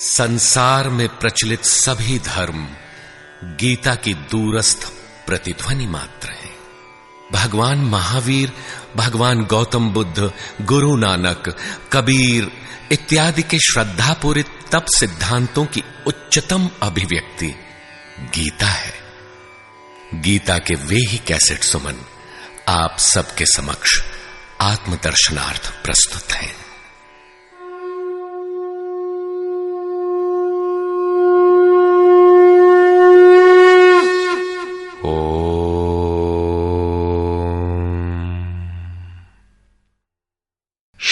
संसार में प्रचलित सभी धर्म गीता की दूरस्थ प्रतिध्वनि मात्र है। भगवान महावीर, भगवान गौतम बुद्ध, गुरु नानक, कबीर इत्यादि के श्रद्धापूरित तप सिद्धांतों की उच्चतम अभिव्यक्ति गीता है। गीता के वे ही कैसेट सुमन आप सबके समक्ष आत्मदर्शनार्थ प्रस्तुत हैं।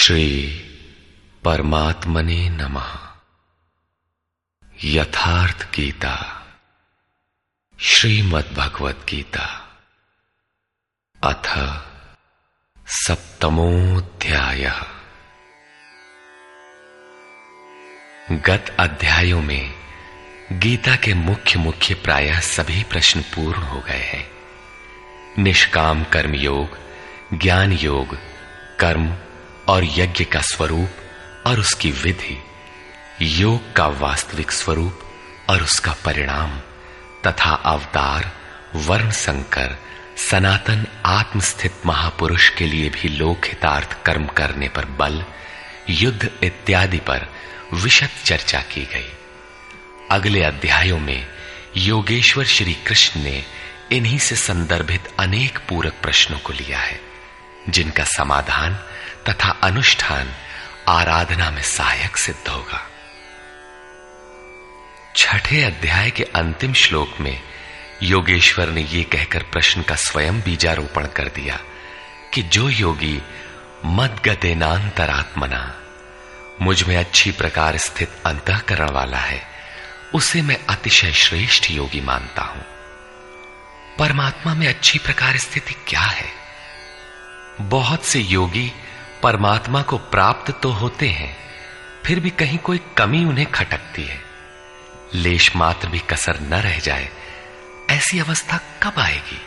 श्री परमात्मने नमः। यथार्थ गीता। श्रीमद् भगवत गीता अथ सप्तमोध्याय गत अध्यायों में गीता के मुख्य मुख्य प्राय सभी प्रश्न पूर्ण हो गए हैं। निष्काम कर्म योग ज्ञान योग, कर्म और यज्ञ का स्वरूप और उसकी विधि, योग का वास्तविक स्वरूप और उसका परिणाम तथा अवतार, वर्ण संकर, सनातन आत्मस्थित महापुरुष के लिए भी लोक हितार्थ कर्म करने पर बल, युद्ध इत्यादि पर विशद चर्चा की गई। अगले अध्यायों में योगेश्वर श्री कृष्ण ने इन्हीं से संदर्भित अनेक पूरक प्रश्नों को लिया है, जिनका समाधान तथा अनुष्ठान आराधना में सहायक सिद्ध होगा। छठे अध्याय के अंतिम श्लोक में योगेश्वर ने यह कहकर प्रश्न का स्वयं बीजारोपण कर दिया कि जो योगी, मद गतेनांतरात्मना मुझमें अच्छी प्रकार स्थित अंतकरण वाला है, उसे मैं अतिशय श्रेष्ठ योगी मानता हूँ। परमात्मा में अच्छी प्रकार स्थिति क्या है? बहुत से योगी परमात्मा को प्राप्त तो होते हैं, फिर भी कहीं कोई कमी उन्हें खटकती है। लेश मात्र भी कसर न रह जाए, ऐसी अवस्था कब आएगी?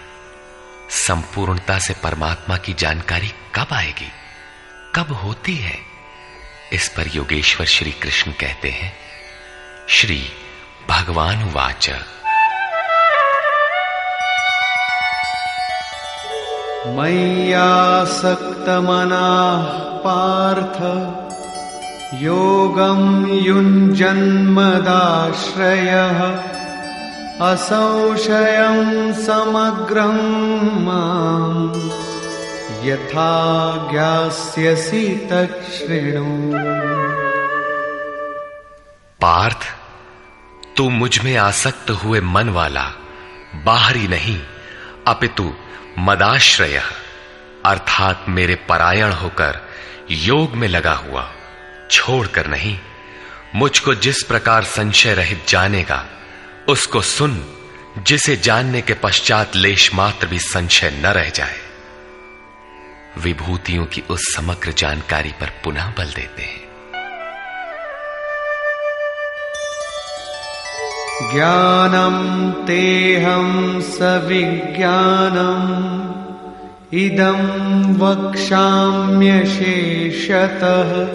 संपूर्णता से परमात्मा की जानकारी कब आएगी? कब होती है? इस पर योगेश्वर श्री कृष्ण कहते हैं, श्री भगवान वाच मय्यासक्तमनाः पार्थ। योगं युञ्जन्मदाश्रयः। असंशयं समग्रं माम् यथा पार्थ, तू मुझमें आसक्त हुए मन वाला, बाहरी नहीं, अपितु मदाश्रय। अर्थात मेरे परायण होकर योग में लगा हुआ, छोड़कर नहीं। मुझको जिस प्रकार संशय रहित जानेगा, उसको सुन, जिसे जानने के पश्चात लेश मात्र भी संशय न रह जाए। विभूतियों की उस समग्र जानकारी पर पुनः बल देते हैं। ज्ञानम तेहम सविज्ञानम। इदं वक्ष्याम्यशेषतः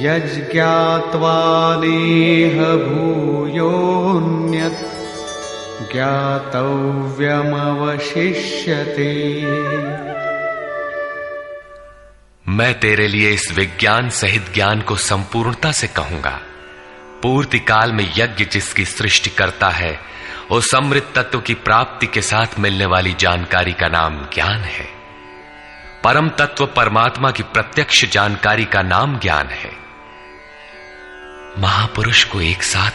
यज्ञात्वा नेह भूयोऽन्यत् ज्ञातव्यमवशिष्यते। मैं तेरे लिए इस विज्ञान सहित ज्ञान को संपूर्णता से कहूँगा। पूर्ति काल में यज्ञ जिसकी सृष्टि करता है उस अमृत तत्व की प्राप्ति के साथ मिलने वाली जानकारी का नाम ज्ञान है। परम तत्व परमात्मा की प्रत्यक्ष जानकारी का नाम ज्ञान है। महापुरुष को एक साथ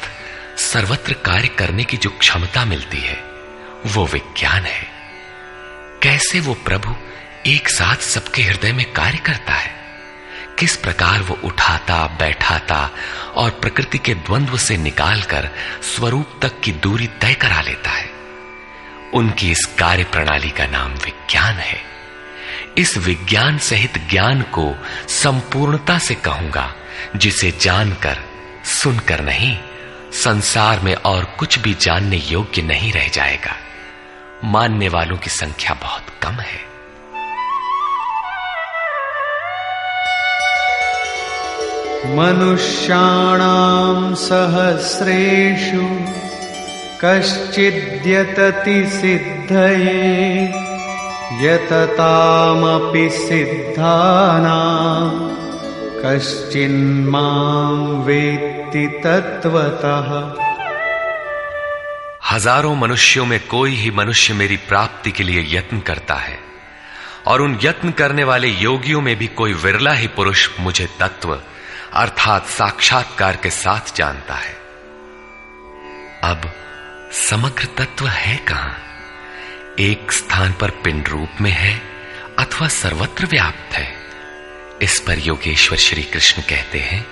सर्वत्र कार्य करने की जो क्षमता मिलती है, वो विज्ञान है। कैसे वो प्रभु एक साथ सबके हृदय में कार्य करता है? किस प्रकार वो उठाता, बैठाता और प्रकृति के द्वंद्व से निकालकर स्वरूप तक की दूरी तय करा लेता है। उनकी इस कार्य प्रणाली का नाम विज्ञान है। इस विज्ञान सहित ज्ञान को संपूर्णता से कहूँगा, जिसे जानकर, सुनकर नहीं, संसार में और कुछ भी जानने योग्य नहीं रह जाएगा। मानने वालों की संख्या बहुत कम है। मनुष्याणां सहस्रेषु कश्चिद्यतति सिद्धये, यततामपि सिद्धानां कश्चिन्मां वेत्ति तत्त्वतः। हज़ारों मनुष्यों में कोई ही मनुष्य मेरी प्राप्ति के लिए यत्न करता है, और उन यत्न करने वाले योगियों में भी कोई विरला ही पुरुष मुझे तत्व अर्थात साक्षात्कार के साथ जानता है। अब समग्र तत्व है कहाँ? एक स्थान पर पिंड रूप में है अथवा सर्वत्र व्याप्त है? इस पर योगेश्वर श्री कृष्ण कहते हैं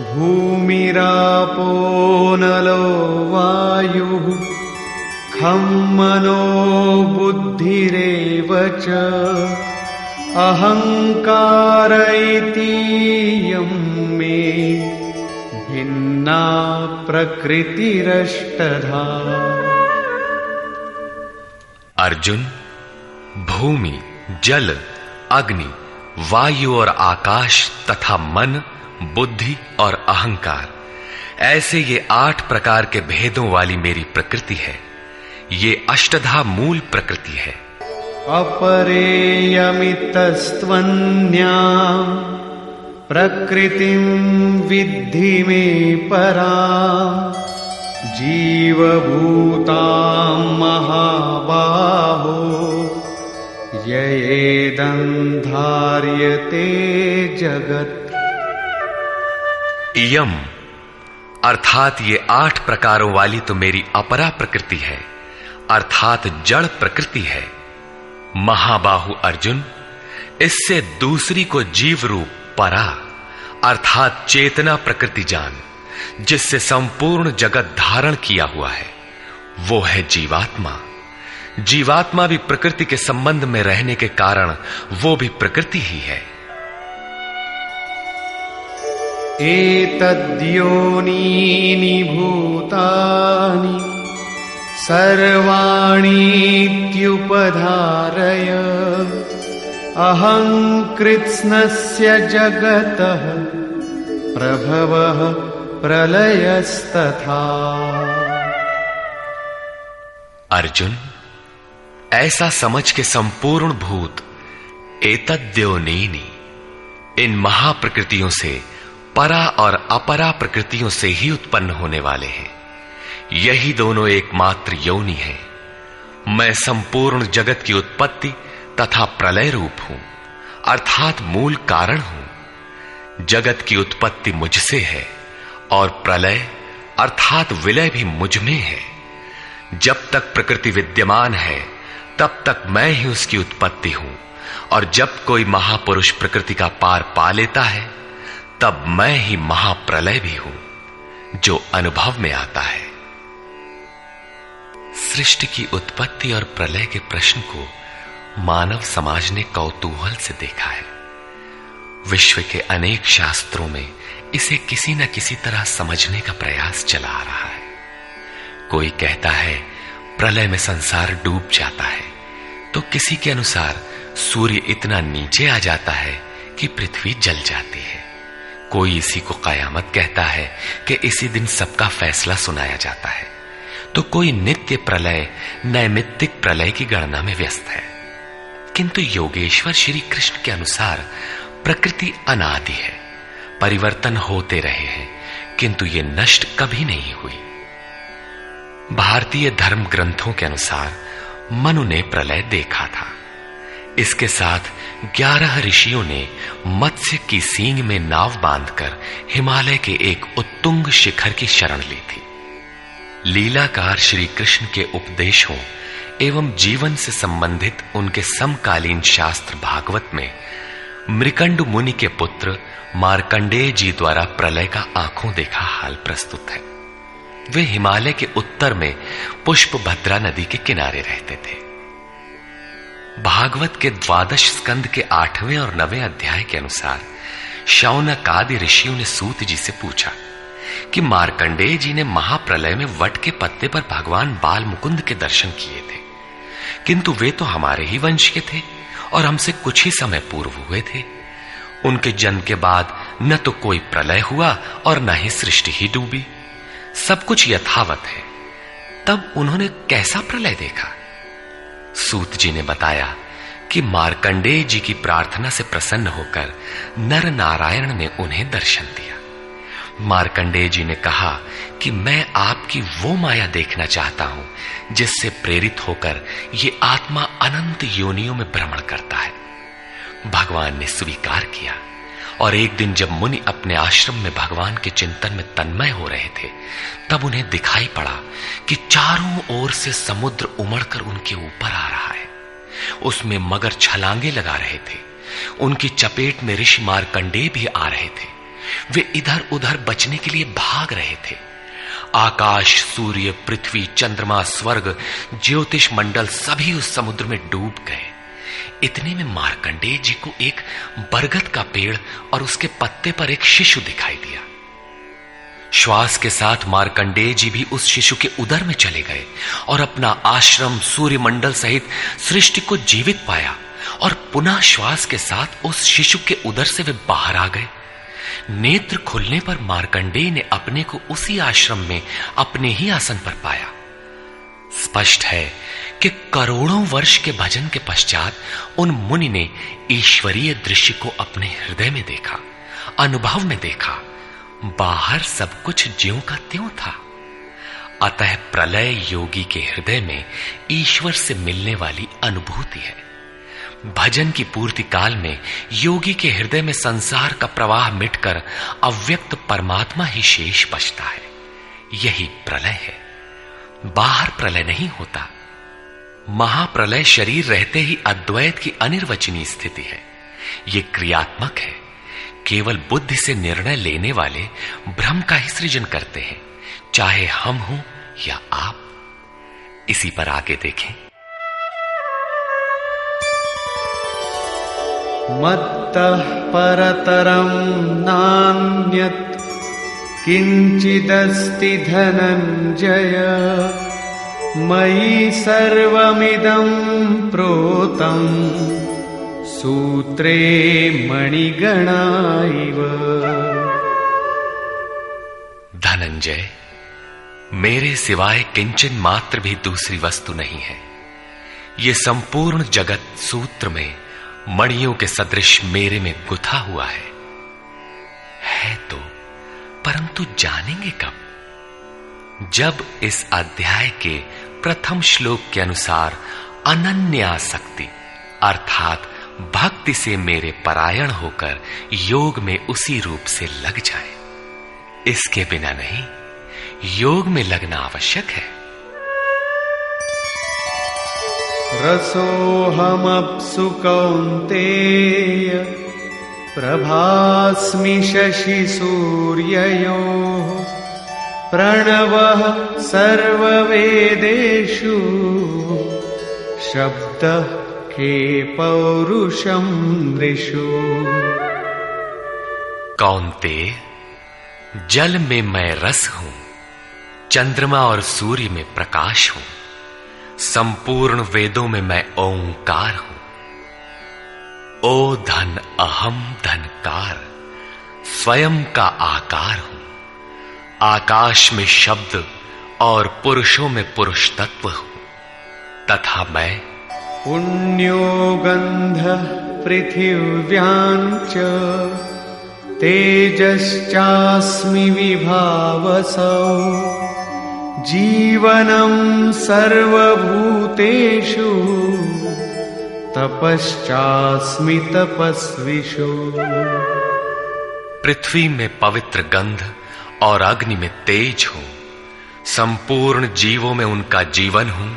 भूमिरापो नलो वायुः खं मनो बुद्धिरेव च। अहङ्कार इतीयं मे भिन्ना प्रकृतिरष्टधा। अर्जुन, भूमि, जल, अग्नि, वायु और आकाश तथा मन, बुद्धि और अहंकार, ऐसे ये आठ प्रकार के भेदों वाली मेरी प्रकृति है। ये अष्टधा मूल प्रकृति है। अपरेयमितस्त्वन्या प्रकृतिं विद्धि मे परा जीवभूतां महाबाहो ययेदन्धार्यते जगत्। यम अर्थात ये आठ प्रकारों वाली तो मेरी अपरा प्रकृति है, अर्थात जड़ प्रकृति है। महाबाहु अर्जुन, इससे दूसरी को जीव रूप परा, अर्थात चेतना प्रकृति जान, जिससे संपूर्ण जगत धारण किया हुआ है, वो है जीवात्मा। जीवात्मा भी प्रकृति के संबंध में रहने के कारण वो भी प्रकृति ही है। एतद्योनीनि भूतानि। सर्वाणीत्युपधारय। अहं कृत्स्नस्य जगतः प्रभवः प्रलयस्तथा। अर्जुन, ऐसा समझ के संपूर्ण भूत, एतद्योनीनी, इन महाप्रकृतियों से परा और अपरा प्रकृतियों से ही उत्पन्न होने वाले हैं। यही दोनों एकमात्र योनि है। मैं संपूर्ण जगत की उत्पत्ति तथा प्रलय रूप हूँ, अर्थात मूल कारण हूँ। जगत की उत्पत्ति मुझसे है और प्रलय, अर्थात विलय भी मुझमें है। जब तक प्रकृति विद्यमान है, तब तक मैं ही उसकी उत्पत्ति हूँ। और जब कोई महापुरुष प्रकृति का पार पा लेता है, तब मैं ही महाप्रलय भी हूँ, जो अनुभव में आता है। सृष्टि की उत्पत्ति और प्रलय के प्रश्न को मानव समाज ने कौतूहल से देखा है। विश्व के अनेक शास्त्रों में इसे किसी न किसी तरह समझने का प्रयास चला आ रहा है। कोई कहता है, प्रलय में संसार डूब जाता है तो किसी के अनुसार सूर्य इतना नीचे आ जाता है कि पृथ्वी जल जाती है। कोई इसी को कयामत कहता है कि इसी दिन सबका फैसला सुनाया जाता है। तो कोई नित्य प्रलय, नैमित्तिक प्रलय की गणना में व्यस्त है। किंतु योगेश्वर श्री कृष्ण के अनुसार प्रकृति अनादि है, परिवर्तन होते रहे हैं, किंतु ये नष्ट कभी नहीं हुई। भारतीय धर्म ग्रंथों के अनुसार मनु ने प्रलय देखा था। इसके साथ ग्यारह ऋषियों ने मत्स्य की सींग में नाव बांधकर हिमालय के एक उत्तुंग शिखर की शरण ली थी। लीलाकार श्री कृष्ण के उपदेशों एवं जीवन से संबंधित उनके समकालीन शास्त्र भागवत में, मृकंड मुनि के पुत्र मार्कंडेय जी द्वारा प्रलय का आँखों देखा हाल प्रस्तुत है। वे हिमालय के उत्तर में पुष्प भद्रा नदी के किनारे रहते थे। भागवत के द्वादश स्कंद के आठवें और नवें अध्याय के अनुसार शौनक आदि ऋषियों ने सूत जी से पूछा कि मार्कंडेय जी ने महाप्रलय में वट के पत्ते पर भगवान बाल मुकुंद के दर्शन किए थे। किंतु वे तो हमारे ही वंश के थे और हमसे कुछ ही समय पूर्व हुए थे। उनके जन्म के बाद न तो कोई प्रलय हुआ और न ही सृष्टि ही डूबी। सब कुछ यथावत है। तब उन्होंने कैसा प्रलय देखा? सूत जी ने बताया कि मार्कंडेय जी की प्रार्थना से प्रसन्न होकर नर नारायण ने उन्हें दर्शन दिया। मार्कंडेय जी ने कहा कि मैं आपकी वो माया देखना चाहता हूँ, जिससे प्रेरित होकर ये आत्मा अनंत योनियों में भ्रमण करता है। भगवान ने स्वीकार किया, और एक दिन जब मुनि अपने आश्रम में भगवान के चिंतन में तन्मय हो रहे थे, तब उन्हें दिखाई पड़ा कि चारों ओर से समुद्र उमड़कर उनके ऊपर आ रहा है। उसमें मगर छलांगे लगा रहे थे। उनकी चपेट में ऋषि मारकंडे भी आ रहे थे। वे इधर उधर बचने के लिए भाग रहे थे। आकाश, सूर्य, पृथ्वी, चंद्रमा, स्वर्ग, ज्योतिष मंडल सभी उस समुद्र में डूब गए। इतने में मार्कंडेय जी को एक बरगद का पेड़ और उसके पत्ते पर एक शिशु दिखाई दिया। श्वास के साथ मार्कंडेय जी भी उस शिशु के उदर में चले गए और अपना आश्रम, सूर्यमंडल सहित सृष्टि को जीवित पाया और पुनः श्वास के साथ उस शिशु के उदर से वे बाहर आ गए। नेत्र खुलने पर मार्कंडेय ने अपने को उसी आश्रम में अपने ही आसन पर पाया। स्पष्ट है कि करोड़ों वर्ष के भजन के पश्चात उन मुनि ने ईश्वरीय दृश्य को अपने हृदय में देखा, अनुभव में देखा। बाहर सब कुछ ज्यो का त्यों था। अतः प्रलय योगी के हृदय में ईश्वर से मिलने वाली अनुभूति है। भजन की पूर्ति काल में योगी के हृदय में संसार का प्रवाह मिटकर अव्यक्त परमात्मा ही शेष बचता है। यही प्रलय है। बाहर प्रलय नहीं होता। महाप्रलय शरीर रहते ही अद्वैत की अनिर्वचनीय स्थिति है। ये क्रियात्मक है। केवल बुद्धि से निर्णय लेने वाले भ्रम का ही सृजन करते हैं, चाहे हम हों या आप। इसी पर आगे देखें। मत्तः परतरं नान्यत् किञ्चिदस्ति धनञ्जय। मयि सर्वमिदं प्रोतम् सूत्रे मणिगणा इव। धनंजय मेरे सिवाय किंचन मात्र भी दूसरी वस्तु नहीं है। ये संपूर्ण जगत सूत्र में मणियों के सदृश मेरे में गुथा हुआ है। है तो परंतु जानेंगे कब? जब इस अध्याय के प्रथम श्लोक के अनुसार अनन्यासक्ति अर्थात भक्ति से मेरे परायण होकर योग में उसी रूप से लग जाए। इसके बिना नहीं, योग में लगना आवश्यक है। रसोऽहमप्सु कौन्तेय, प्रभास्मि शशिसूर्ययोः प्रणवः सर्ववेदेषु, शब्दः के पौरुषं नृषु। कौनते जल में मैं रस हूँ, चंद्रमा और सूर्य में प्रकाश हूँ। संपूर्ण वेदों में मैं ओंकार हूँ। ओ धन अहम धनकार, स्वयं का आकार हूँ। आकाश में शब्द और पुरुषों में पुरुष तत्व हूँ। तथा मैं पुण्यो गन्धः पृथिव्याञ्च तेजश्चास्मि विभावसौ। जीवनं सर्वभूतेषु तपश्चास्मि तपस्विषु। पृथ्वी में पवित्र गंध और अग्नि में तेज हूँ। संपूर्ण जीवों में उनका जीवन हूँ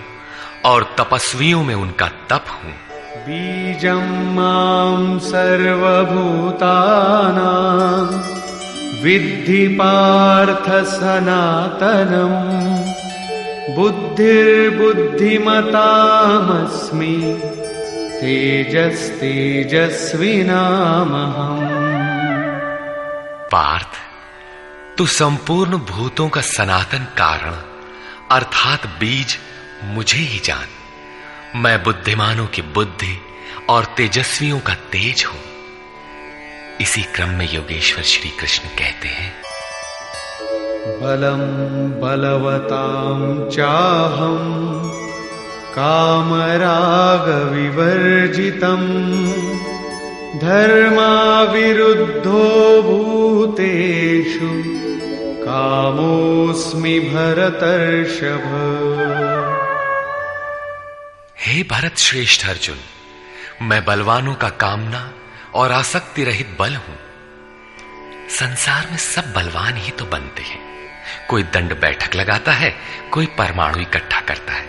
और तपस्वियों में उनका तप हूँ। बीजम सर्वभूतानां विद्धि पार्थ सनातनम्। बुद्धिर्बुद्धिमतामस्मि तेजस्तेजस्विनामहम्। पार्थ, तू संपूर्ण भूतों का सनातन कारण, अर्थात बीज, मुझे ही जान। मैं बुद्धिमानों की बुद्धि और तेजस्वियों का तेज हूँ। इसी क्रम में योगेश्वर श्री कृष्ण कहते हैं बलम बलवतां चाहम कामराग विवर्जितम् धर्माविरुद्धो भूतेषु कामोऽस्मि भरतर्षभ। हे भरत श्रेष्ठ अर्जुन मैं बलवानों का कामना और आसक्ति रहित बल हूँ। संसार में सब बलवान ही तो बनते हैं। कोई दंड बैठक लगाता है, कोई परमाणु इकट्ठा करता है।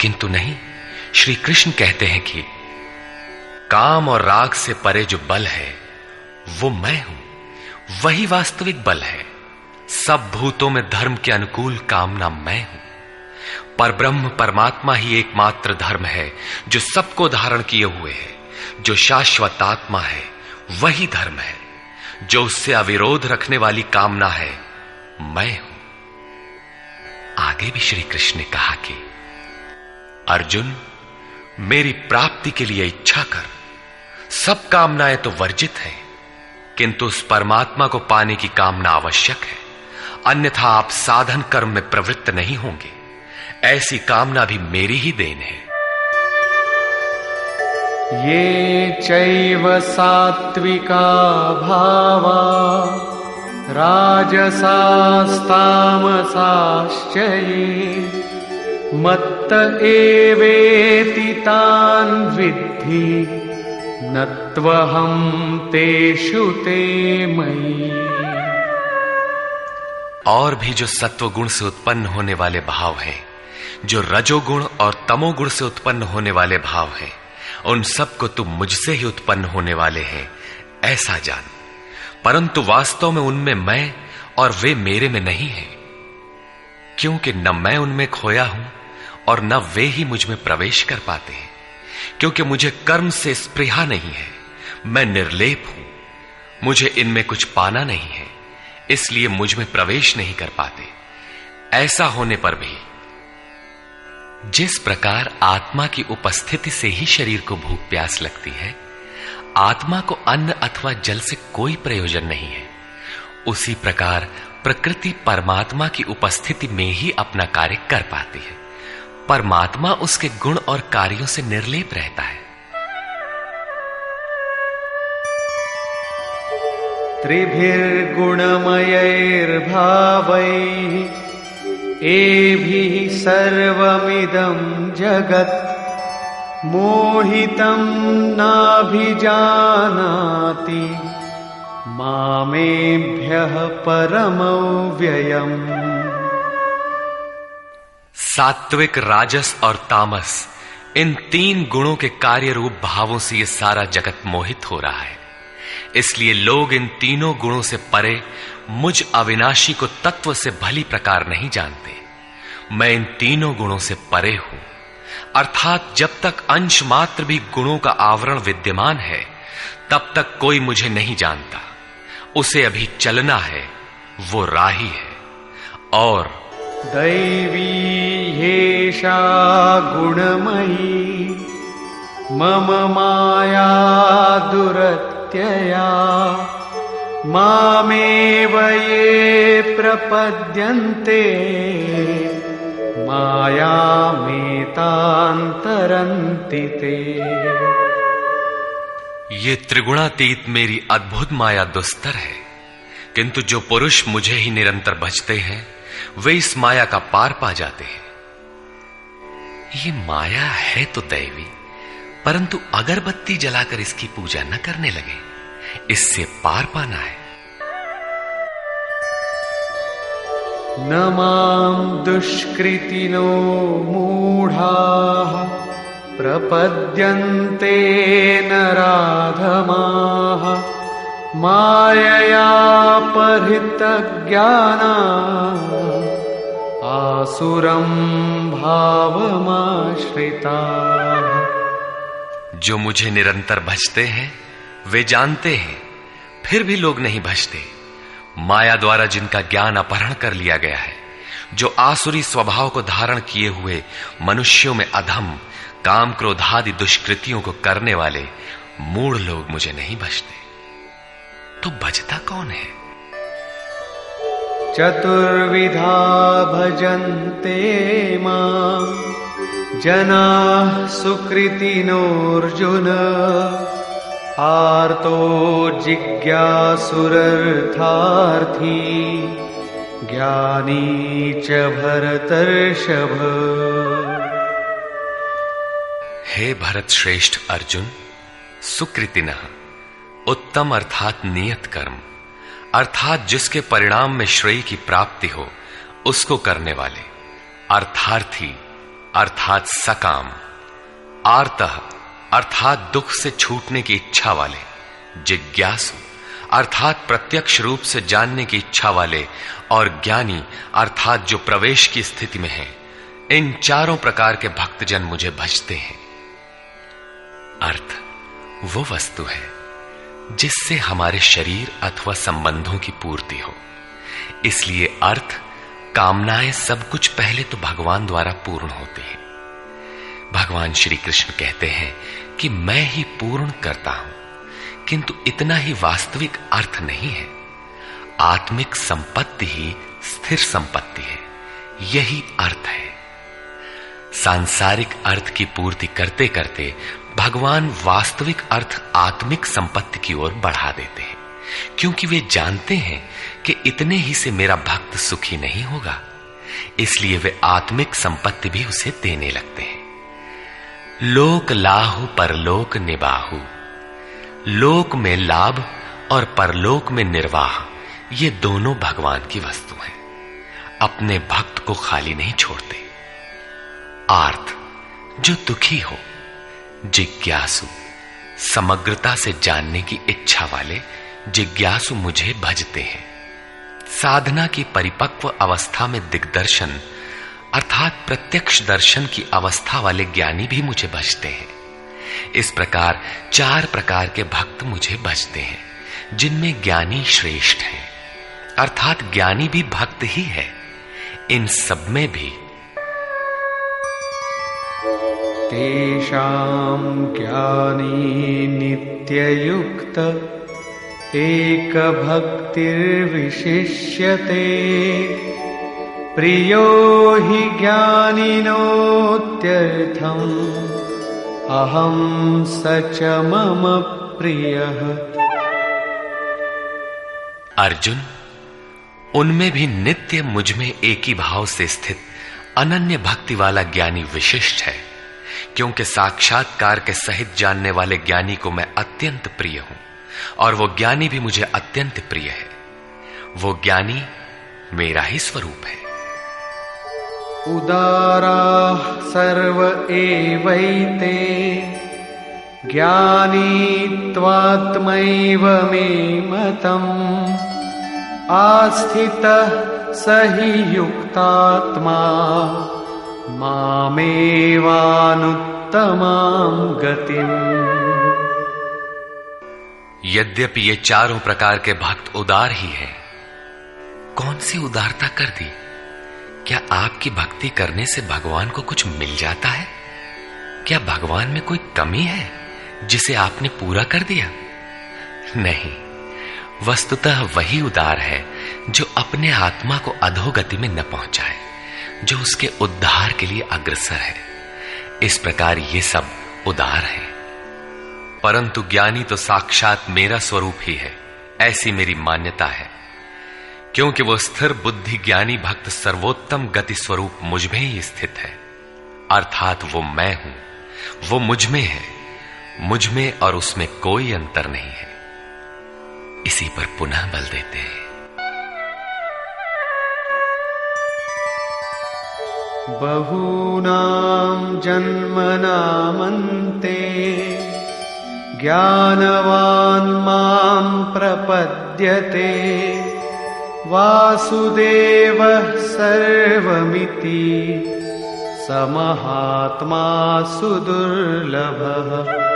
किंतु नहीं श्री कृष्ण कहते हैं कि काम और राग से परे जो बल है, वो मैं हूँ। वही वास्तविक बल है। सब भूतों में धर्म के अनुकूल कामना मैं हूँ। पर ब्रह्म परमात्मा ही एकमात्र धर्म है, जो सबको धारण किए हुए है। जो शाश्वत आत्मा है, वही धर्म है, जो उससे अविरोध रखने वाली कामना है, मैं हूँ। आगे भी श्री कृष्ण ने कहा कि, अर्जुन, मेरी प्राप्ति के लिए इच्छा कर। सब कामनाएँ तो वर्जित हैं, किंतु उस परमात्मा को पाने की कामना आवश्यक है। अन्यथा आप साधन कर्म में प्रवृत्त नहीं होंगे। ऐसी कामना भी मेरी ही देन है। ये चैव सात्विका भावा। राजसास्तामसाश्च ये मत्त एवेति तान् विद्धि। नत्वहं तेषु ते मयि। और भी जो सत्व गुण से उत्पन्न होने वाले भाव हैं, जो रजोगुण और तमोगुण से उत्पन्न होने वाले भाव हैं उन सबको तुम मुझसे ही उत्पन्न होने वाले हैं, ऐसा जान। परंतु वास्तव में उनमें मैं और वे मेरे में नहीं है। क्योंकि न मैं उनमें खोया हूँ और न वे ही मुझमें प्रवेश कर पाते हैं। क्योंकि मुझे कर्म से स्पृहा नहीं है, मैं निर्लेप हूँ। मुझे इनमें कुछ पाना नहीं है, इसलिए मुझमें प्रवेश नहीं कर पाते। ऐसा होने पर भी जिस प्रकार आत्मा की उपस्थिति से ही शरीर को भूख प्यास लगती है, आत्मा को अन्न अथवा जल से कोई प्रयोजन नहीं है। उसी प्रकार प्रकृति परमात्मा की उपस्थिति में ही अपना कार्य कर पाती है। परमात्मा उसके गुण और कार्यों से निर्लेप रहता है। त्रिभिर्गुणमयैर्भावैः एभिः सर्वमिदं जगत् मोहितं नाभिजानाति मामेभ्यः परमव्ययम्। सात्विक राजस और तामस, इन तीन गुणों के कार्य रूप भावों से यह सारा जगत मोहित हो रहा है। इसलिए लोग इन तीनों गुणों से परे मुझ अविनाशी को तत्व से भली प्रकार नहीं जानते। मैं इन तीनों गुणों से परे हूँ। अर्थात जब तक अंश मात्र भी गुणों का आवरण विद्यमान है, तब तक कोई मुझे नहीं जानता। उसे अभी चलना है, वो राही है। और दैवी ह्येषा गुणमयी, मम माया दुरत्यया। मामेव ये प्रपद्यन्ते मायामेतान्तरन्ति ते। ये त्रिगुणातीत मेरी अद्भुत माया दुस्तर है, किंतु जो पुरुष मुझे ही निरंतर भजते हैं, वे इस माया का पार पा जाते हैं। ये माया है तो दैवी, परंतु अगरबत्ती जलाकर इसकी पूजा न करने लगे। इससे पार पाना है। न माँ दुष्कृतिनो मूढाः प्रपद्यन्ते नराधमाः मायया परितज्ञाना आसुरं भावमाश्रिता। जो मुझे निरंतर भजते हैं वे जानते हैं, फिर भी लोग नहीं भजते। माया द्वारा जिनका ज्ञान अपहरण कर लिया गया है, जो आसुरी स्वभाव को धारण किए हुए मनुष्यों में अधम, काम क्रोधादि दुष्कृतियों को करने वाले मूढ़ लोग मुझे नहीं भजते। तो बजता कौन है? चतुर्विधा भजन्ते माँ, जनाः सुकृतिनोऽर्जुन। आर्तो जिज्ञासुरर्थार्थी, ज्ञानी च भरतर्षभ। हे भरत श्रेष्ठ अर्जुन, सुकृतिन, उत्तम अर्थात नियत कर्म, अर्थात जिसके परिणाम में श्रेय की प्राप्ति हो, उसको करने वाले, अर्थार्थी, अर्थात सकाम, आर्त। अर्थात दुख से छूटने की इच्छा वाले, जिज्ञासु, अर्थात प्रत्यक्ष रूप से जानने की इच्छा वाले और ज्ञानी, अर्थात जो प्रवेश की स्थिति में है, इन चारों प्रकार के भक्तजन मुझे भजते हैं। अर्थ, वो वस्तु है, जिससे हमारे शरीर अथवा संबंधों की पूर्ति हो। इसलिए अर्थ, कामनाएँ सब कुछ पहले तो भगवान द्वारा पूर्ण होते हैं। भगवान श्री कृष्ण कहते हैं कि मैं ही पूर्ण करता हूँ, किंतु इतना ही वास्तविक अर्थ नहीं है। आत्मिक संपत्ति ही स्थिर संपत्ति है, यही अर्थ है। सांसारिक अर्थ की पूर्ति करते करते भगवान वास्तविक अर्थ आत्मिक संपत्ति की ओर बढ़ा देते हैं, क्योंकि वे जानते हैं कि इतने ही से मेरा भक्त सुखी नहीं होगा, इसलिए वे आत्मिक संपत्ति भी उसे देने लगते हैं। लोक लाहु, परलोक निबाहु। लोक में लाभ और परलोक में निर्वाह, ये दोनों भगवान की वस्तु हैं। अपने भक्त को खाली नहीं छोड़ते। आर्थ, जो दुखी हो, जिज्ञासु, समग्रता से जानने की इच्छा वाले जिज्ञासु मुझे भजते हैं। साधना की परिपक्व अवस्था में दिग्दर्शन अर्थात प्रत्यक्ष दर्शन की अवस्था वाले ज्ञानी भी मुझे भजते हैं। इस प्रकार चार प्रकार के भक्त मुझे भजते हैं, जिनमें ज्ञानी श्रेष्ठ है। अर्थात ज्ञानी भी भक्त ही है। इन सब में भी। तेषां ज्ञानी नित्ययुक्त, एकभक्तिर्विशिष्यते। प्रियो हि ज्ञानिनोत्यर्थम्। अहं स च मम प्रियः। अर्जुन, उनमें भी नित्य मुझमें एक ही भाव से स्थित अनन्य भक्ति वाला ज्ञानी विशिष्ट है, क्योंकि साक्षात्कार के सहित जानने वाले ज्ञानी को मैं अत्यंत प्रिय हूँ, और वो ज्ञानी भी मुझे अत्यंत प्रिय है। वो ज्ञानी मेरा ही स्वरूप है। उदाराः सर्व एवैते। ज्ञानी त्वात्मैव मे मतम्। आस्थितः स हि युक्तात्मा। मामेवानुत्तमां गतिम्। यद्यपि ये चारों प्रकार के भक्त उदार ही हैं, कौन सी उदारता कर दी? क्या आपकी भक्ति करने से भगवान को कुछ मिल जाता है? क्या भगवान में कोई कमी है जिसे आपने पूरा कर दिया? नहीं। वस्तुतः वही उदार है जो अपने आत्मा को अधोगति में न पहुँचाए, जो उसके उद्धार के लिए अग्रसर है। इस प्रकार ये सब उदार है। परंतु ज्ञानी तो साक्षात मेरा स्वरूप ही है, ऐसी मेरी मान्यता है। क्योंकि वो स्थिर बुद्धि ज्ञानी भक्त सर्वोत्तम गति स्वरूप मुझमें ही स्थित है। अर्थात वो मैं हूँ। वो मुझमें है। मुझमें और उसमें कोई अंतर नहीं है। इसी पर पुनः बल देते हैं। बहूनां जन्मनामन्ते ज्ञानवान् माँ प्रपद्यते। वासुदेवः सर्वमिति समहात्मा सुदुर्लभः।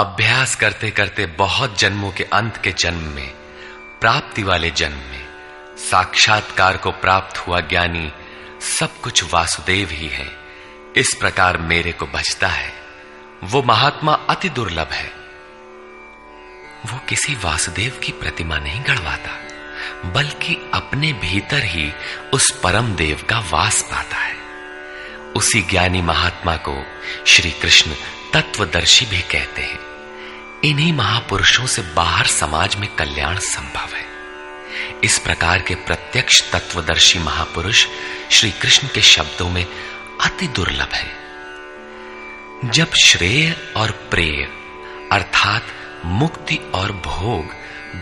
अभ्यास करते करते बहुत जन्मों के अंत के जन्म में, प्राप्ति वाले जन्म में, साक्षात्कार को प्राप्त हुआ ज्ञानी सब कुछ वासुदेव ही है। इस प्रकार मेरे को बचता है। वो महात्मा अति दुर्लभ है। वो किसी वासुदेव की प्रतिमा नहीं गढ़वाता, बल्कि अपने भीतर ही उस परम देव का वास पाता है। उसी ज्ञानी महात्मा को श्री कृष्ण तत्वदर्शी भी कहते हैं। इन्हीं महापुरुषों से बाहर समाज में कल्याण संभव है। इस प्रकार के प्रत्यक्ष तत्वदर्शी महापुरुष श्री कृष्ण के शब्दों में अति दुर्लभ है। जब श्रेय और प्रेय, अर्थात मुक्ति और भोग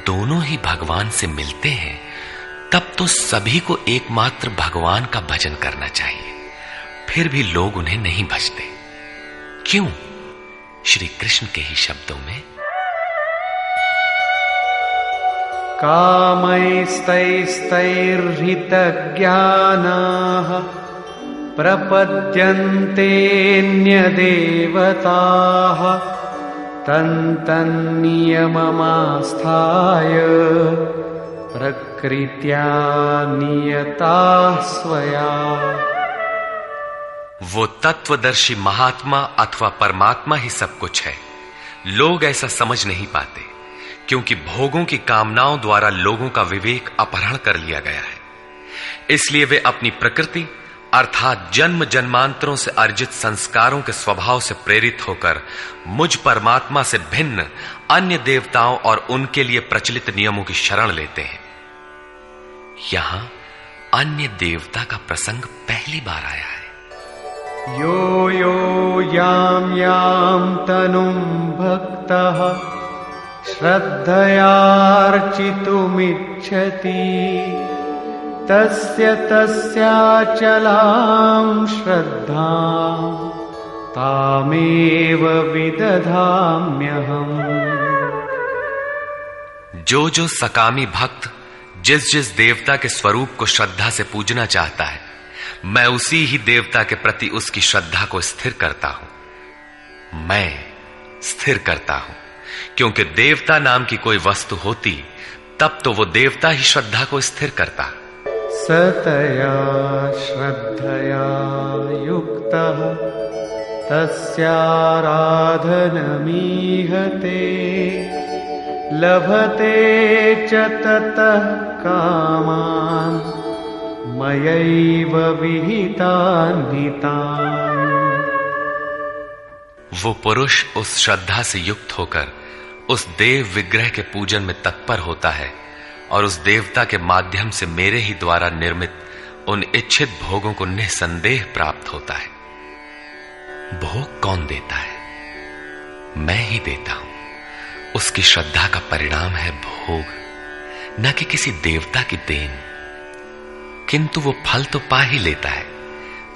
दोनों ही भगवान से मिलते हैं, तब तो सभी को एकमात्र भगवान का भजन करना चाहिए। फिर भी लोग उन्हें नहीं भजते। क्यों? श्री कृष्ण के ही शब्दों में। कामैस्तैस्तैर्हितज्ञानाः प्रपद्यन्तेऽन्यदेवताः। तन्तन्नियममास्थाय प्रकृत्या नियताः स्वया। वो तत्वदर्शी महात्मा अथवा परमात्मा ही सब कुछ है। लोग ऐसा समझ नहीं पाते, क्योंकि भोगों की कामनाओं द्वारा लोगों का विवेक अपहरण कर लिया गया है। इसलिए वे अपनी प्रकृति अर्थात जन्म जन्मांतरों से अर्जित संस्कारों के स्वभाव से प्रेरित होकर मुझ परमात्मा से भिन्न अन्य देवताओं और उनके लिए प्रचलित नियमों की शरण लेते हैं। यहाँ अन्य देवता का प्रसंग पहली बार आया है। यो यो याम यां तनुं भक्तः श्रद्धयार्चितुमिच्छति। तस्य तस्याचलां श्रद्धा तामेव विदधाम्यहम्। जो जो सकामी भक्त जिस जिस देवता के स्वरूप को श्रद्धा से पूजना चाहता है, मैं उसी ही देवता के प्रति उसकी श्रद्धा को स्थिर करता हूँ। मैं स्थिर करता हूँ। क्योंकि देवता नाम की कोई वस्तु होती, तब तो वो देवता ही श्रद्धा को स्थिर करता। सतया श्रद्धया युक्तः तस्याराधनमीहते, लभते च ततः मयैव वो पुरुष उस श्रद्धा से युक्त होकर, उस देव विग्रह के पूजन में तत्पर होता है। और उस देवता के माध्यम से मेरे ही द्वारा निर्मित उन इच्छित भोगों को निसंदेह प्राप्त होता है। भोग कौन देता है? मैं ही देता हूँ। उसकी श्रद्धा का परिणाम है भोग, न कि किसी देवता की देन। किंतु वो फल तो पा ही लेता है,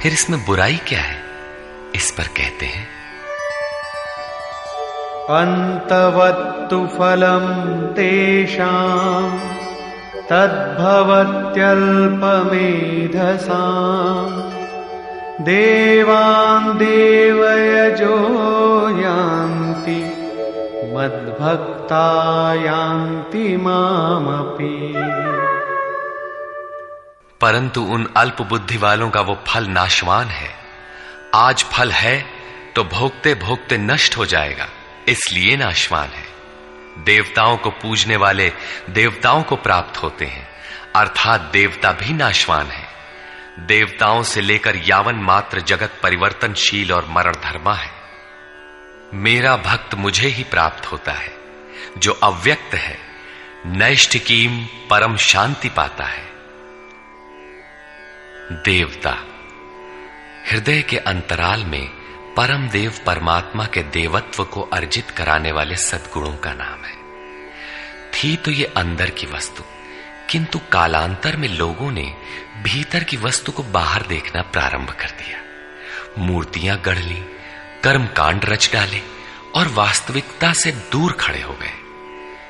फिर इसमें बुराई क्या है? इस पर कहते हैं अन्तवत्तु फलम् तेषाम् तद्भवत्यल्पमेधसाम् देवान् देवयजो यान्ति मद्भक्ता यान्ति मामपि। परंतु उन अल्प बुद्धि वालों का वो फल नाशवान है। आज फल है तो भोगते भोगते नष्ट हो जाएगा। इसलिए नाशवान है। देवताओं को पूजने वाले देवताओं को प्राप्त होते हैं, अर्थात देवता भी नाशवान है। देवताओं से लेकर यावन मात्र जगत परिवर्तनशील और मरण धर्मा है। मेरा भक्त मुझे ही प्राप्त होता है, जो अव्यक्त है नैष्ठिकीम परम शांति पाता है। देवता, हृदय के अंतराल में परम देव परमात्मा के देवत्व को अर्जित कराने वाले सदगुणों का नाम है। थी तो ये अंदर की वस्तु, किंतु कालांतर में लोगों ने भीतर की वस्तु को बाहर देखना प्रारंभ कर दिया। मूर्तियाँ गढ़ ली कर्म कांड रच डाले और वास्तविकता से दूर खड़े हो गए।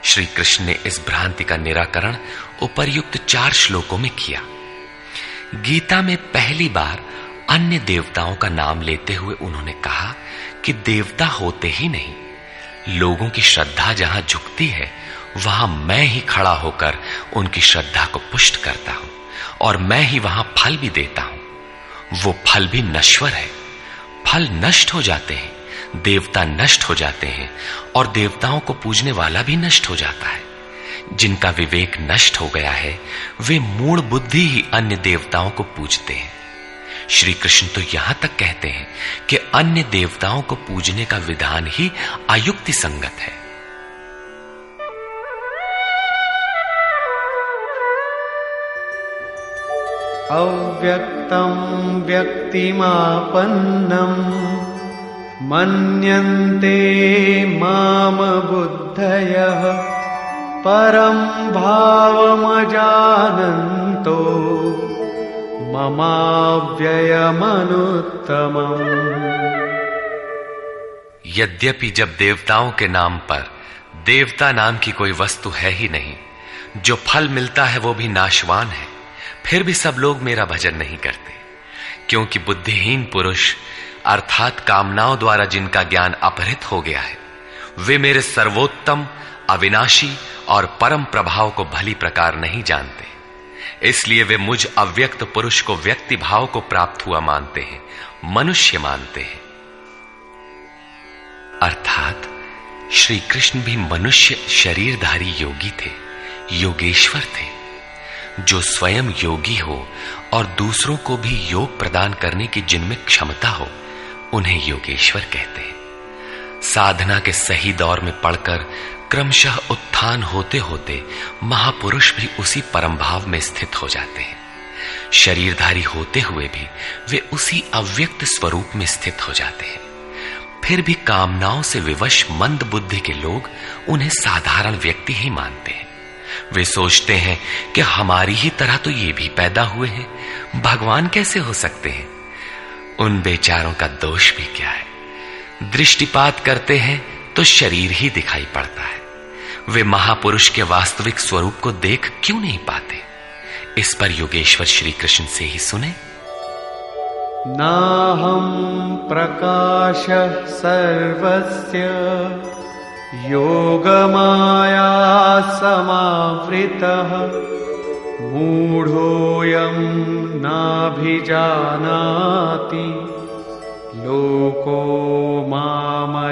श्री कृष्ण ने इस भ्रांति का निराकरण उपर्युक्त चार श्लोकों में किया। गीता में पहली बार अन्य देवताओं का नाम लेते हुए उन्होंने कहा कि देवता होते ही नहीं। लोगों की श्रद्धा जहाँ झुकती है, वहाँ मैं ही खड़ा होकर उनकी श्रद्धा को पुष्ट करता हूँ और मैं ही वहाँ फल भी देता हूँ। वो फल भी नश्वर है। फल नष्ट हो जाते हैं, देवता नष्ट हो जाते हैं और देवताओं को पूजने वाला भी नष्ट हो जाता है। जिनका विवेक नष्ट हो गया है, वे मूल बुद्धि ही अन्य देवताओं को पूजते हैं। श्री कृष्ण तो यहाँ तक कहते हैं कि अन्य देवताओं को पूजने का विधान ही अयुक्ति संगत है। अव्यक्तं व्यक्तिमापन्नम् मन्यन्ते माम बुद्धयः परं भावमजानन्तो। ममाव्ययमनुत्तमम्। यद्यपि जब देवताओं के नाम पर देवता नाम की कोई वस्तु है ही नहीं, जो फल मिलता है वो भी नाशवान है, फिर भी सब लोग मेरा भजन नहीं करते, क्योंकि बुद्धिहीन पुरुष अर्थात कामनाओं द्वारा जिनका ज्ञान अपहृत हो गया है, वे मेरे सर्वोत्तम, अविनाशी और परम प्रभाव को भली प्रकार नहीं जानते। इसलिए वे मुझ अव्यक्त पुरुष को व्यक्ति भाव को प्राप्त हुआ मानते हैं, मनुष्य मानते हैं। अर्थात श्री कृष्ण भी मनुष्य शरीरधारी योगी थे, योगेश्वर थे। जो स्वयं योगी हो और दूसरों को भी योग प्रदान करने की जिनमें क्षमता हो, उन्हें योगेश्वर कहते हैं। साधना के सही दौर में पढ़कर क्रमशः उत्थान होते होते महापुरुष भी उसी परम भाव में स्थित हो जाते हैं। शरीरधारी होते हुए भी वे उसी अव्यक्त स्वरूप में स्थित हो जाते हैं। फिर भी कामनाओं से विवश मंद बुद्धि के लोग उन्हें साधारण व्यक्ति ही मानते हैं। वे सोचते हैं कि हमारी ही तरह तो ये भी पैदा हुए हैं। भगवान कैसे हो सकते हैं? उन बेचारों का दोष भी क्या है? दृष्टिपात करते हैं तो शरीर ही दिखाई पड़ता है। वे महापुरुष के वास्तविक स्वरूप को देख क्यों नहीं पाते? इस पर योगेश्वर श्री कृष्ण से ही सुने। ना हम प्रकाश सर्वस्य, योगमाया समावृतः, मूढोऽयं नाभिजानाति। लोको मामजमव्ययम्।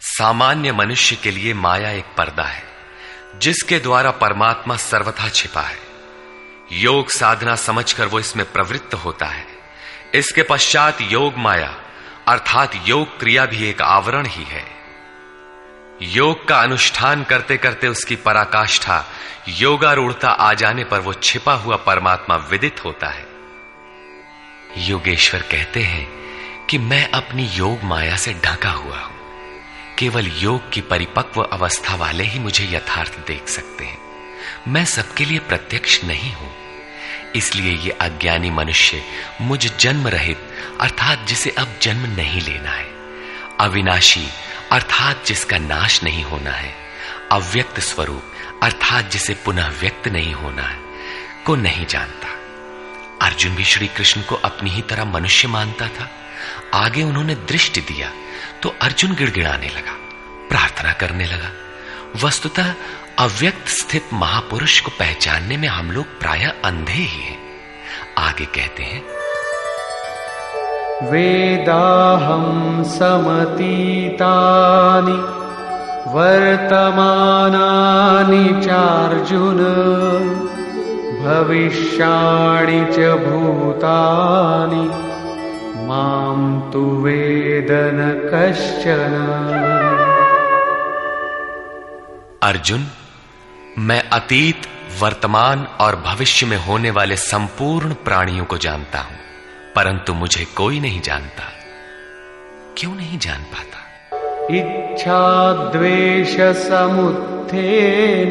सामान्य मनुष्य के लिए माया एक पर्दा है, जिसके द्वारा परमात्मा सर्वथा छिपा है। योग साधना समझकर वो इसमें प्रवृत्त होता है। इसके पश्चात योग माया, अर्थात योग क्रिया भी एक आवरण ही है। योग का अनुष्ठान करते करते उसकी पराकाष्ठा योगारूढ़ता आ जाने पर वो छिपा हुआ परमात्मा विदित होता है। योगेश्वर कहते हैं कि मैं अपनी योग माया से ढका हुआ हूँ। केवल योग की परिपक्व अवस्था वाले ही मुझे यथार्थ देख सकते हैं। मैं सबके लिए प्रत्यक्ष नहीं हूँ। इसलिए ये अज्ञानी मनुष्य मुझ जन्म रहित, अर्थात जिसे अब जन्म नहीं लेना है, अविनाशी अर्थात जिसका नाश नहीं होना है, अव्यक्त स्वरूप, अर्थात जिसे पुनः व्यक्त नहीं होना है, को नहीं जानता। अर्जुन भी श्री कृष्ण को अपनी ही तरह मनुष्य मानता था। आगे उन्होंने दृष्टि दिया तो अर्जुन गिड़गिड़ाने लगा, प्रार्थना करने लगा। वस्तुतः अव्यक्त स्थित महापुरुष को पहचानने में हम लोग प्राय अंधे ही हैं। आगे कहते हैं वेदाहं समतीतानि वर्तमानानि चार्जुन भविष्याणि च भूतानि माँ तु वेद न कश्चन। अर्जुन, मैं अतीत, वर्तमान और भविष्य में होने वाले संपूर्ण प्राणियों को जानता हूँ। परंतु मुझे कोई नहीं जानता। क्यों नहीं जान पाता? इच्छाद्वेषसमुत्थेन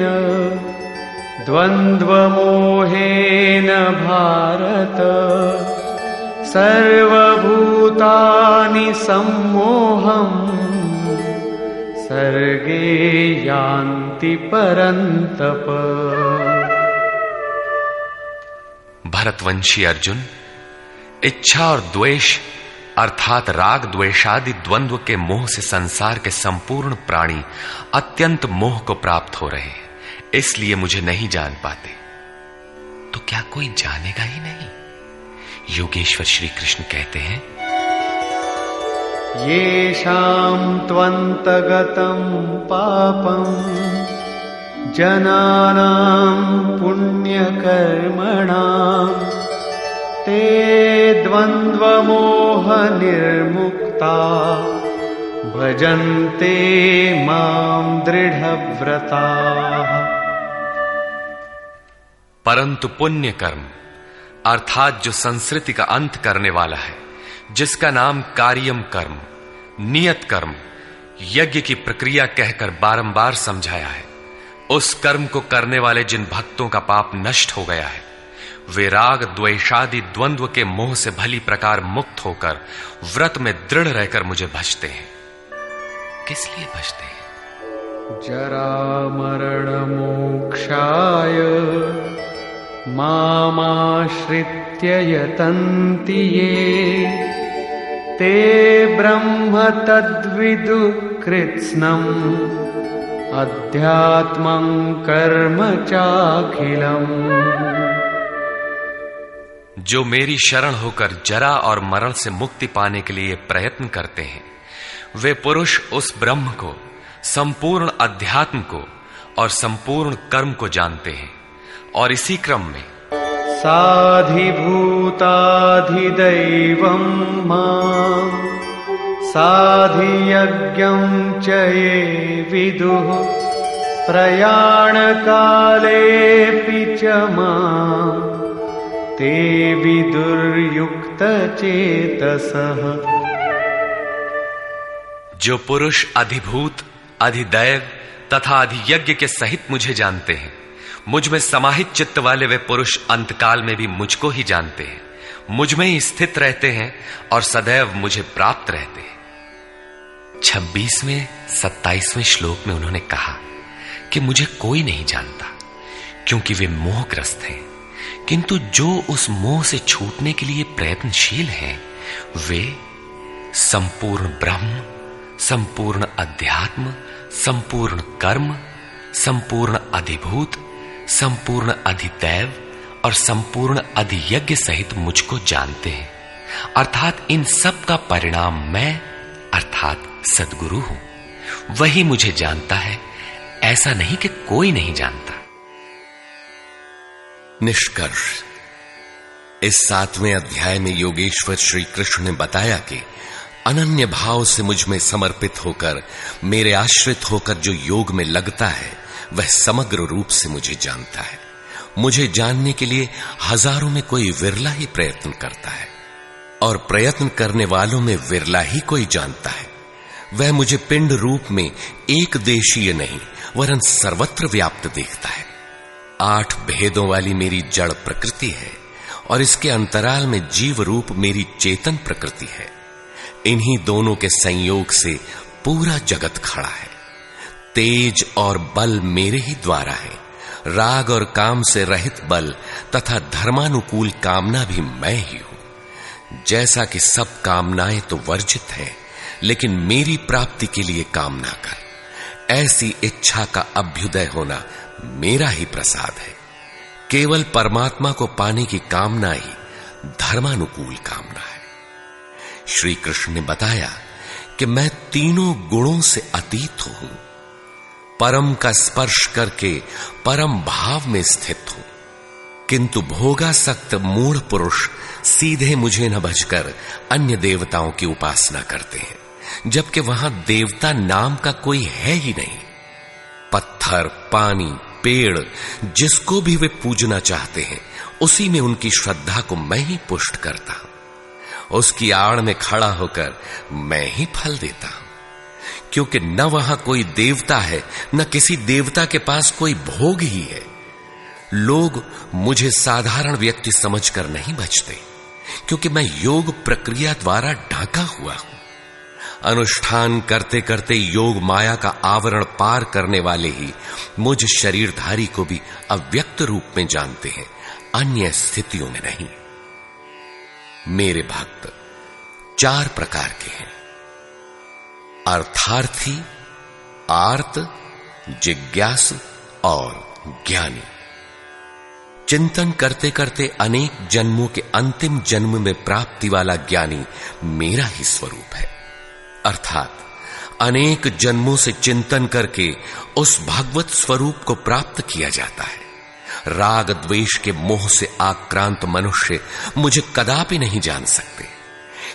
द्वन्द्वमोहेन भारत सर्वभूतानि सम्मोहम् सर्गे यान्ति परन्तप। भरतवंशी अर्जुन इच्छा और द्वेष, अर्थात राग द्वेषादि द्वंद्व के मोह से संसार के संपूर्ण प्राणी अत्यंत मोह को प्राप्त हो रहे हैं, इसलिए मुझे नहीं जान पाते। तो क्या कोई जानेगा ही नहीं? योगेश्वर श्री कृष्ण कहते हैं येषां त्वन्तगतं पापम्, जनानां पुण्यकर्मणाम् ते द्वन्द्वमोहनिर्मुक्ता। भजन्ते माँ दृढव्रताः। परंतु पुण्य कर्म अर्थात जो संस्कृति का अंत करने वाला है, जिसका नाम कार्यम कर्म, नियत कर्म, यज्ञ की प्रक्रिया कहकर बारंबार समझाया है, उस कर्म को करने वाले जिन भक्तों का पाप नष्ट हो गया है वे राग द्वेषादि द्वंद्व के मोह से भली प्रकार मुक्त होकर व्रत में दृढ़ रहकर मुझे भजते हैं। किस लिए भजते हैं? जरामरणमोक्षाय मामाश्रित्य यतन्ति ये। ते ब्रह्म तद्विदु कृत्स्नम् अध्यात्मं कर्म चाखिलम्। जो मेरी शरण होकर जरा और मरण से मुक्ति पाने के लिए प्रयत्न करते हैं। वे पुरुष उस ब्रह्म को, संपूर्ण अध्यात्म को और संपूर्ण कर्म को जानते हैं। और इसी क्रम में साधिभूताधिदैवं माम् साधियज्ञं च ये विदुः, प्रयाणकालेऽपि च माम् ते विदुर्युक्तचेतसः। जो पुरुष अधिभूत, अधिदैव तथा अधियज्ञ के सहित मुझे जानते हैं, मुझमें समाहित चित्त वाले वे पुरुष अंतकाल में भी मुझको ही जानते हैं। मुझमें ही स्थित रहते हैं और सदैव मुझे प्राप्त रहते हैं। छब्बीसवें, सत्ताईसवें श्लोक में उन्होंने कहा कि मुझे कोई नहीं जानता, क्योंकि वे मोहग्रस्त हैं। किंतु जो उस मोह से छूटने के लिए प्रयत्नशील हैं, वे संपूर्ण ब्रह्म, संपूर्ण अध्यात्म, संपूर्ण कर्म, संपूर्ण अधिभूत, संपूर्ण अधिदैव और संपूर्ण अधियज्ञ सहित मुझको जानते हैं। अर्थात इन सब का परिणाम मैं, अर्थात सदगुरु हूँ। वही मुझे जानता है, ऐसा नहीं कि कोई नहीं जानता। निष्कर्ष। इस सातवें अध्याय में योगेश्वर श्री कृष्ण ने बताया कि अनन्य भाव से मुझमें समर्पित होकर, मेरे आश्रित होकर जो योग में लगता है, वह समग्र रूप से मुझे जानता है। मुझे जानने के लिए हज़ारों में कोई विरला ही प्रयत्न करता है, और प्रयत्न करने वालों में विरला ही कोई जानता है। वह मुझे पिंड रूप में एक देशीय नहीं, वरन सर्वत्र व्याप्त देखता है। आठ भेदों वाली मेरी जड़ प्रकृति है, और इसके अंतराल में जीव रूप मेरी चेतन प्रकृति है। इन्हीं दोनों के संयोग से पूरा जगत खड़ा है। तेज और बल मेरे ही द्वारा है। राग और काम से रहित बल तथा धर्मानुकूल कामना भी मैं ही हूँ। जैसा कि सब कामनाएँ तो वर्जित है, लेकिन मेरी प्राप्ति के लिए कामना कर। ऐसी इच्छा का अभ्युदय होना मेरा ही प्रसाद है। केवल परमात्मा को पाने की कामना ही धर्मानुकूल कामना है। श्री कृष्ण ने बताया कि मैं तीनों गुणों से अतीत हूँ। परम का स्पर्श करके परम भाव में स्थित हूँ। किंतु भोगासक्त मूढ़ पुरुष सीधे मुझे न बजकर अन्य देवताओं की उपासना करते हैं, जबकि वहाँ देवता नाम का कोई है ही नहीं। पत्थर, पानी पेड़ जिसको भी वे पूजना चाहते हैं, उसी में उनकी श्रद्धा को मैं ही पुष्ट करता हूँ। उसकी आड़ में खड़ा होकर मैं ही फल देता हूँ। क्योंकि न वहाँ कोई देवता है, न किसी देवता के पास कोई भोग ही है। लोग मुझे साधारण व्यक्ति समझकर नहीं बचते, क्योंकि मैं योग प्रक्रिया द्वारा ढका हुआ हूँ। अनुष्ठान करते करते योग माया का आवरण पार करने वाले ही मुझ शरीरधारी को भी अव्यक्त रूप में जानते हैं, अन्य स्थितियों में नहीं। मेरे भक्त, चार प्रकार के हैं। अर्थार्थी, आर्त, जिज्ञास और ज्ञानी। चिंतन करते करते अनेक जन्मों के अंतिम जन्म में प्राप्ति वाला ज्ञानी मेरा ही स्वरूप है। अर्थात अनेक जन्मों से चिंतन करके उस भगवत स्वरूप को प्राप्त किया जाता है। राग द्वेष के मोह से आक्रांत मनुष्य मुझे कदापि नहीं जान सकते।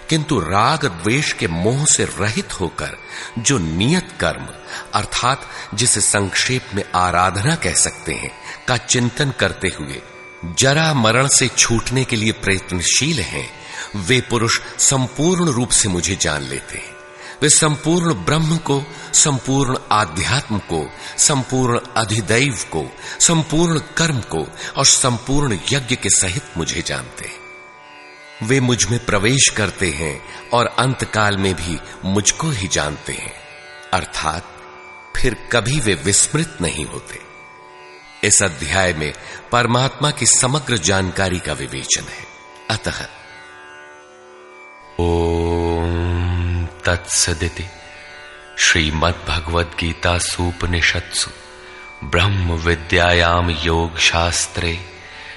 किंतु राग द्वेष के मोह से रहित होकर जो नियत कर्म, अर्थात जिसे संक्षेप में आराधना कह सकते हैं, का चिंतन करते हुए जरा मरण से छूटने के लिए प्रयत्नशील हैं, वे पुरुष संपूर्ण रूप से मुझे जान लेते हैं। वे संपूर्ण ब्रह्म को, संपूर्ण आध्यात्म को, संपूर्ण अधिदैव को, संपूर्ण कर्म को और संपूर्ण यज्ञ के सहित मुझे जानते हैं। वे मुझमें प्रवेश करते हैं और अंतकाल में भी मुझको ही जानते हैं। अर्थात, फिर कभी वे विस्मृत नहीं होते। इस अध्याय में परमात्मा की समग्र जानकारी का विवेचन है। अतः। ओम तत्सदिति। श्रीमद्भगवद गीता सूपनिषत्सु ब्रह्म विद्यायाम योग शास्त्रे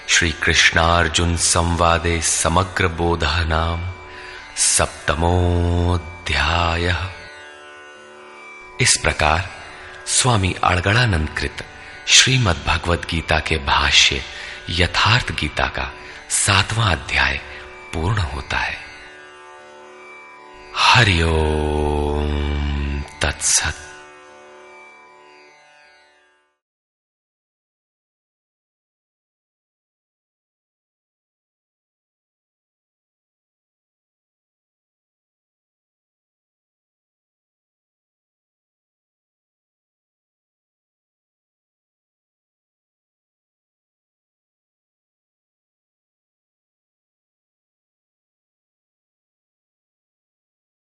श्री कृष्णार्जुन संवादे समग्र बोध नाम सप्तमोध्याय इस प्रकार स्वामी अड़गड़ानंद कृत श्रीमद भगवद गीता के भाष्य यथार्थ गीता का सातवां अध्याय पूर्ण होता है। हरिओम तत्सत